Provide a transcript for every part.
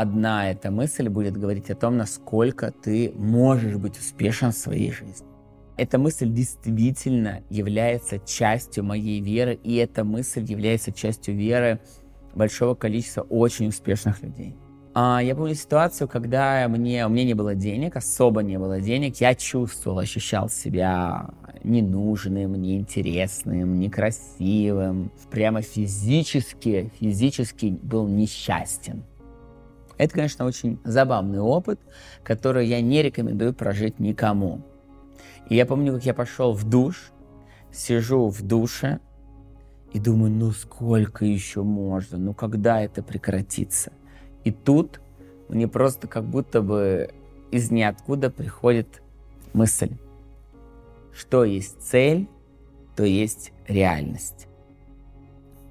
одна эта мысль будет говорить о том, насколько ты можешь быть успешен в своей жизни. Эта мысль действительно является частью моей веры, и эта мысль является частью веры большого количества очень успешных людей. А, я помню ситуацию, когда мне, у меня не было денег, особо не было денег, я чувствовал, ощущал себя ненужным, неинтересным, некрасивым, прямо физически, физически был несчастен. Это, конечно, очень забавный опыт, который я не рекомендую прожить никому. И я помню, как я пошел в душ, сижу в душе и думаю, ну сколько еще можно, ну когда это прекратится? И тут мне просто как будто бы из ниоткуда приходит мысль, что есть цель, то есть реальность.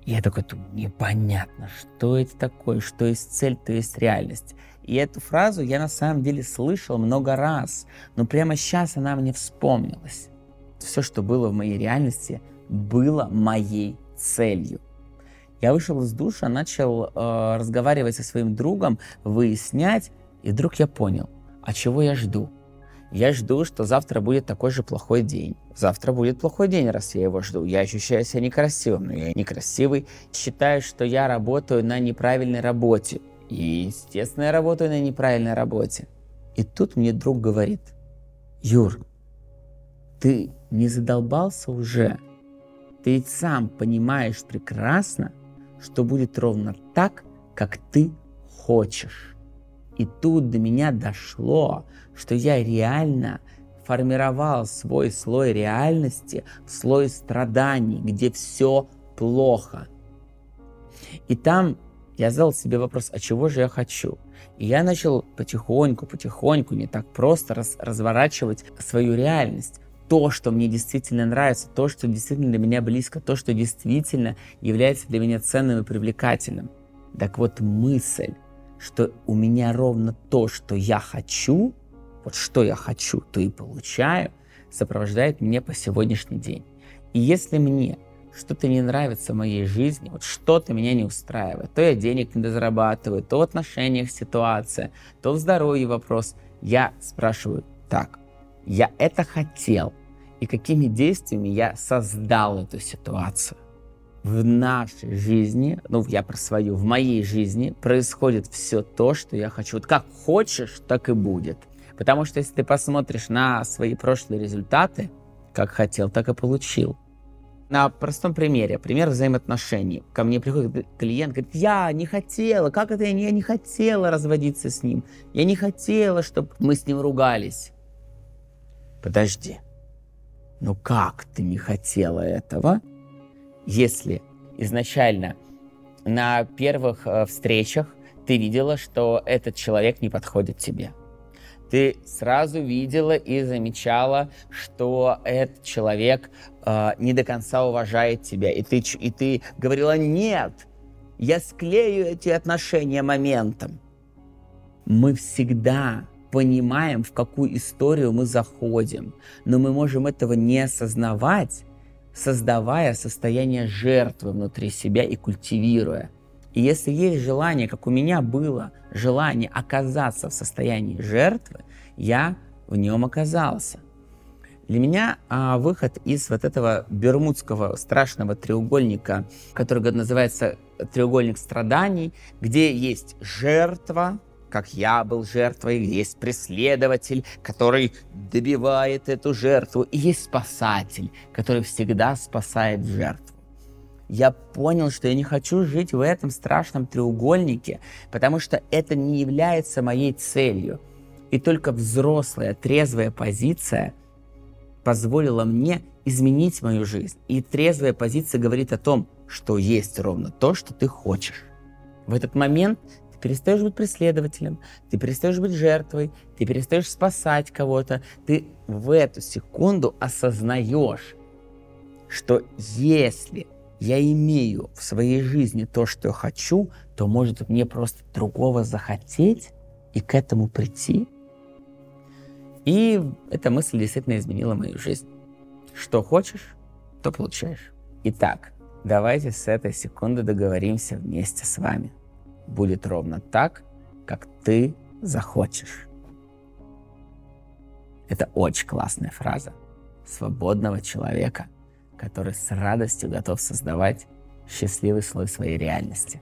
Я такой, непонятно, что это такое, что есть цель, то есть реальность. И эту фразу я на самом деле слышал много раз, но прямо сейчас она мне вспомнилась. Все, что было в моей реальности, было моей целью. Я вышел из душа, начал э, разговаривать со своим другом, выяснять, и вдруг я понял, а чего я жду? Я жду, что завтра будет такой же плохой день. Завтра будет плохой день, раз я его жду. Я ощущаю себя некрасивым, но я некрасивый. Считаю, что я работаю на неправильной работе. И, естественно, я работаю на неправильной работе. И тут мне друг говорит, Юр, ты не задолбался уже? Ты ведь сам понимаешь прекрасно, что будет ровно так, как ты хочешь. И тут до меня дошло, что я реально формировал свой слой реальности слой страданий, где все плохо. И там я задал себе вопрос, а чего же я хочу? И я начал потихоньку, потихоньку, не так просто раз, разворачивать свою реальность. То, что мне действительно нравится, то, что действительно для меня близко, то, что действительно является для меня ценным и привлекательным. Так вот, мысль, что у меня ровно то, что я хочу, вот что я хочу, то и получаю, сопровождает меня по сегодняшний день. И если мне что-то не нравится в моей жизни, вот что-то меня не устраивает, то я денег не зарабатываю, то в отношениях ситуация, то в здоровье вопрос, я спрашиваю, так, я это хотел, и какими действиями я создал эту ситуацию. В нашей жизни, ну я про свою, в моей жизни происходит все то, что я хочу. Вот как хочешь, так и будет. Потому что если ты посмотришь на свои прошлые результаты, как хотел, так и получил. На простом примере, пример взаимоотношений. Ко мне приходит клиент, говорит, я не хотела, как это я не, я не хотела разводиться с ним. Я не хотела, чтобы мы с ним ругались. Подожди, ну как ты не хотела этого, если изначально на первых э, встречах ты видела, что этот человек не подходит тебе? ты сразу видела и замечала, что этот человек э, не до конца уважает тебя, и ты, и ты говорила, нет, я склею эти отношения моментом. Мы всегда понимаем, в какую историю мы заходим, но мы можем этого не осознавать, создавая состояние жертвы внутри себя и культивируя. И если есть желание, как у меня было, желание оказаться в состоянии жертвы, я в нем оказался. Для меня а, выход из вот этого бермудского страшного треугольника, который называется треугольник страданий, где есть жертва, как я был жертвой, есть преследователь, который добивает эту жертву, и есть спасатель, который всегда спасает жертву я понял, что я не хочу жить в этом страшном треугольнике, потому что это не является моей целью. И только взрослая, трезвая позиция позволила мне изменить мою жизнь. И трезвая позиция говорит о том, что есть ровно то, что ты хочешь. В этот момент перестаешь быть преследователем, ты перестаешь быть жертвой, ты перестаешь спасать кого-то. Ты в эту секунду осознаешь, что если я имею в своей жизни то, что я хочу, то может мне просто другого захотеть и к этому прийти. И эта мысль действительно изменила мою жизнь. Что хочешь, то получаешь. Итак, давайте с этой секунды договоримся вместе с вами. Будет ровно так, как ты захочешь. Это очень классная фраза свободного человека, который с радостью готов создавать счастливый слой своей реальности.